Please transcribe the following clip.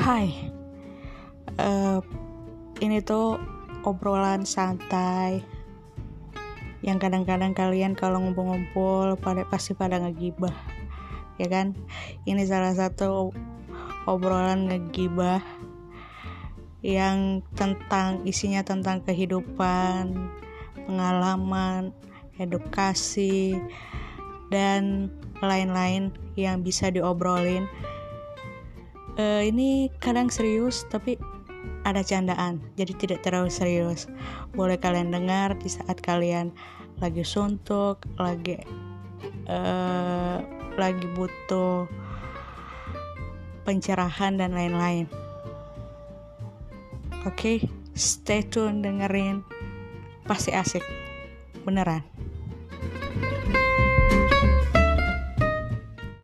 Hai, uh, ini tuh obrolan santai yang kadang-kadang kalian kalau ngumpul-ngumpul pada pasti pada ngegibah, ya kan? Ini salah satu obrolan ngegibah yang tentang isinya tentang kehidupan, pengalaman, edukasi, dan lain-lain yang bisa diobrolin uh, ini kadang serius tapi ada candaan. Jadi tidak terlalu serius. Boleh kalian dengar di saat kalian lagi suntuk lagi uh, lagi butuh pencerahan dan lain-lain. Oke okay, stay tune dengerin. Pasti asik. Beneran